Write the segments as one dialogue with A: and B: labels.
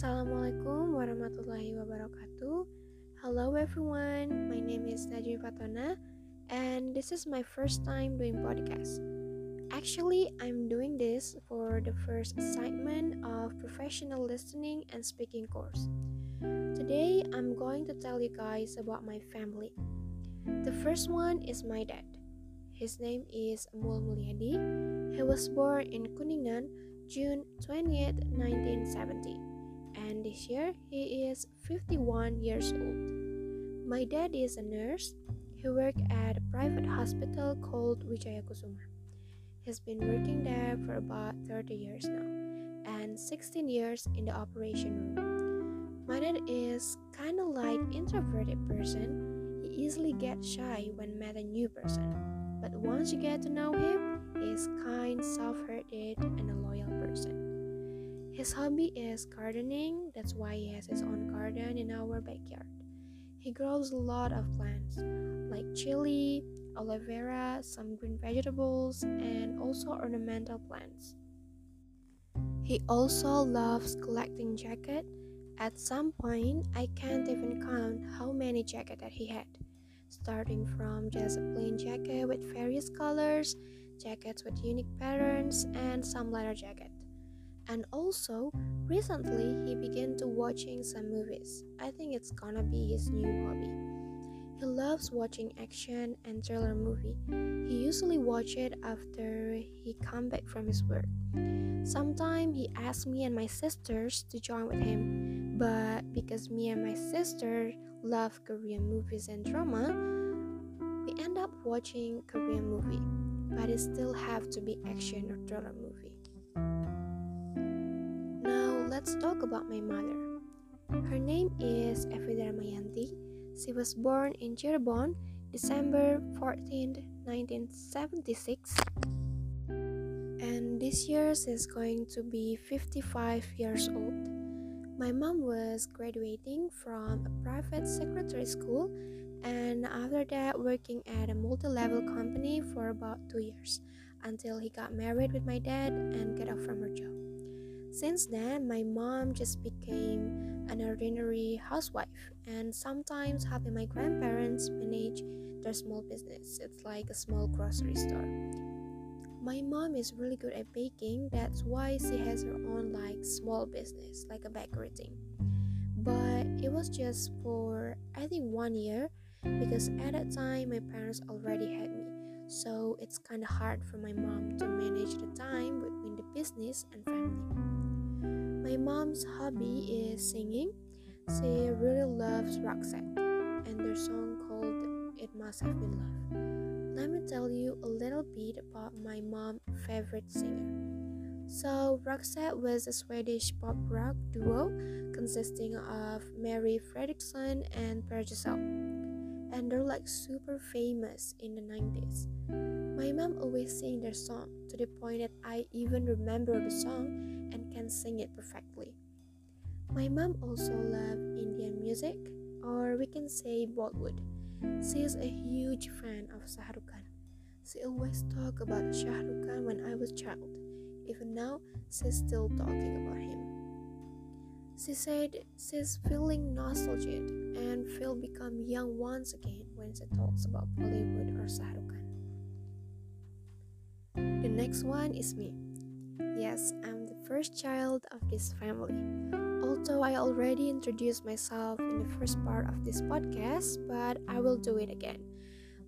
A: Assalamualaikum warahmatullahi wabarakatuh. Hello everyone, my name is Nazmi Fathonah and this is my first time doing podcast. Actually, I'm doing this for the first assignment of professional listening and speaking course. Today, I'm going to tell you guys about my family. The first one is my dad. His name is Amul Mulyadi. He was born in Kuningan, June 20th, 1970. And this year, he is 51 years old. My dad is a nurse. He worked at a private hospital called Wijaya Kusuma. He's been working there for about 30 years now and 16 years in the operation room. My dad is kind of like introverted person. He easily gets shy when met a new person. But once you get to know him, he is kind, soft-hearted, and a person. His hobby is gardening. That's why he has his own garden in our backyard. He grows a lot of plants like chili, aloe vera, some green vegetables, and also ornamental plants. He also loves collecting jackets. At some point, I can't even count how many jackets that he had, starting from just a plain jacket with various colors, jackets with unique patterns, and some leather jacket. And also, recently he began to watching some movies. I think it's gonna be his new hobby. He loves watching action and thriller movie. He usually watch it after he come back from his work. Sometimes he asks me and my sisters to join with him, but because me and my sister love Korean movies and drama, we end up watching Korean movie, but it still have to be action or thriller movie. Let's talk about my mother. Her name is Evida Mayanti she was born in Cirebon, December 14, 1976. And this year she's going to be 55 years old. My mom was graduating from a private secretary school and after that working at a multi-level company for about 2 years until he got married with my dad and got off from her job. Since then, my mom just became an ordinary housewife and sometimes helping my grandparents manage their small business. It's like a small grocery store. My mom is really good at baking, that's why she has her own like small business, like a bakery thing. But it was just for I think one year because at that time my parents already had me. So it's kind of hard for my mom to manage the time between the business and family. My mom's hobby is singing. She really loves Roxette and their song called It Must Have Been Love. Let me tell you a little bit about my mom's favorite singer. So, Roxette was a Swedish pop rock duo consisting of Marie Fredriksson and Per Gessle. And they're like super famous in the 90s. My mom always sang their song to the point that I even remember the song can sing it perfectly. My mom also loves Indian music, or we can say Bollywood. She is a huge fan of Shah Rukh Khan. She always talk about Shah Rukh Khan when I was child. Even now, she's still talking about him. She said she's feeling nostalgic and feel become young once again when she talks about Bollywood or Shah Rukh Khan. The next one is me. Yes, I'm the first child of this family. Although I already introduced myself in the first part of this podcast, but I will do it again.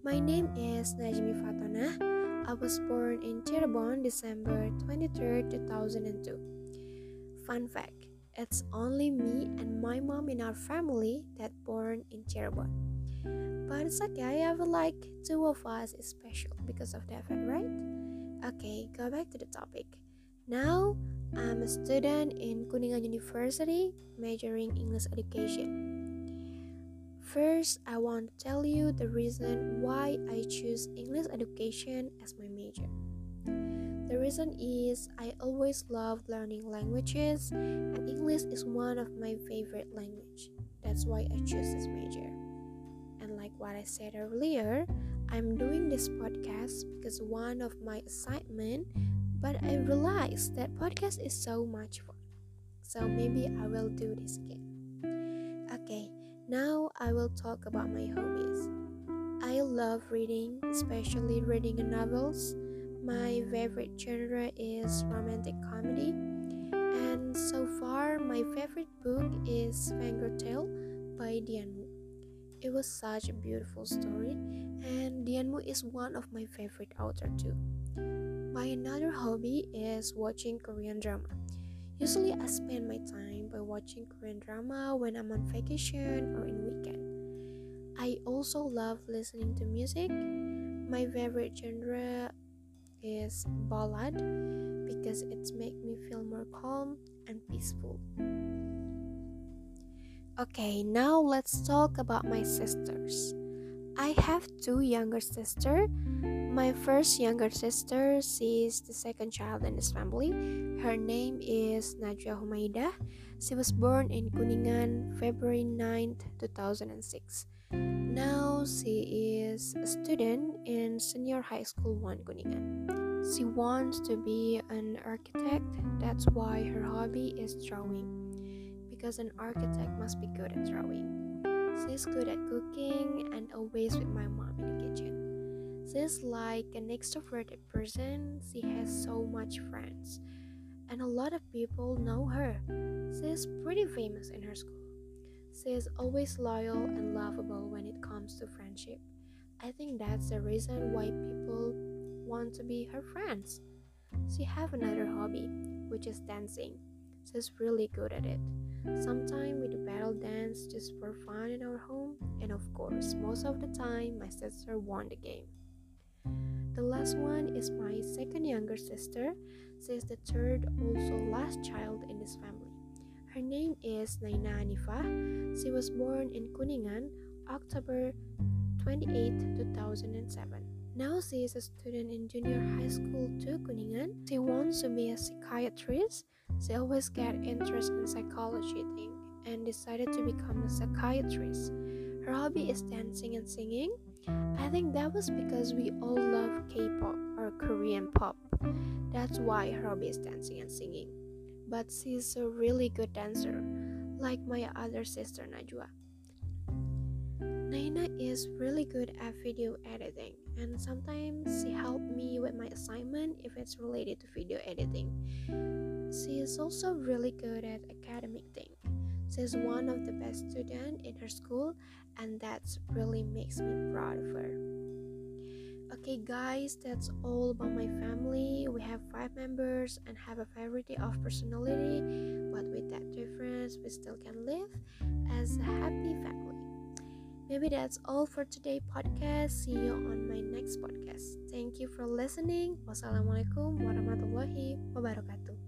A: My name is Nazmi Fathonah. I was born in Cirebon, December 23, 2002. Fun fact, it's only me and my mom in our family that born in Cirebon. But it's okay, I feel like two of us is special because of that, fact, right? Okay, go back to the topic. Now, I'm a student in Kuningan University, majoring English education. First, I want to tell you the reason why I choose English education as my major. The reason is I always loved learning languages, and English is one of my favorite language. That's why I chose this major. And like what I said earlier, I'm doing this podcast because one of my assignment but I realized that podcast is so much fun. so maybe I will do this again. Okay, now I will talk about my hobbies. I love reading, especially reading novels. My favorite genre is romantic comedy, and so far, my favorite book is Fangirl by Dian Mu. It was such a beautiful story, and Dian Mu is one of my favorite authors too. My another hobby is watching Korean drama. Usually, I spend my time by watching Korean drama when I'm on vacation or in weekend. I also love listening to music. My favorite genre is ballad because it makes me feel more calm and peaceful. Okay, now let's talk about my sisters. I have two younger sisters. My first younger sister, is the second child in this family. Her name is Najwa Humaida. She was born in Kuningan, February 9th, 2006. Now she is a student in Senior High School 1 Kuningan. She wants to be an architect, that's why her hobby is drawing. Because an architect must be good at drawing. She's good at cooking and always with my mom. She's like an extroverted person, she has so much friends, and a lot of people know her. She's pretty famous in her school. She is always loyal and lovable when it comes to friendship. I think that's the reason why people want to be her friends. She have another hobby, which is dancing. She's really good at it. Sometimes we do battle dance just for fun in our home, and of course, most of the time, my sister won the game. The last one is my second younger sister. She is the third, also last child in this family. Her name is Naina Anifa. She was born in Kuningan, October 28, 2007. Now she is a student in junior high school to Kuningan. She wants to be a psychiatrist. She always got interest in psychology thing and decided to become a psychiatrist. Her hobby is dancing and singing. I think that was because we all love K-pop or Korean pop. That's why her hobby is dancing and singing. But she's a really good dancer, like my other sister Najwa. Naina is really good at video editing, and sometimes she helps me with my assignment if it's related to video editing. She is also really good at academic thing. She's one of the best students in her school, and that really makes me proud of her. Okay, guys, that's all about my family. We have five members and have a variety of personality, but with that difference, we still can live as a happy family. Maybe that's all for today podcast. See you on my next podcast. Thank you for listening. Wassalamualaikum warahmatullahi wabarakatuh.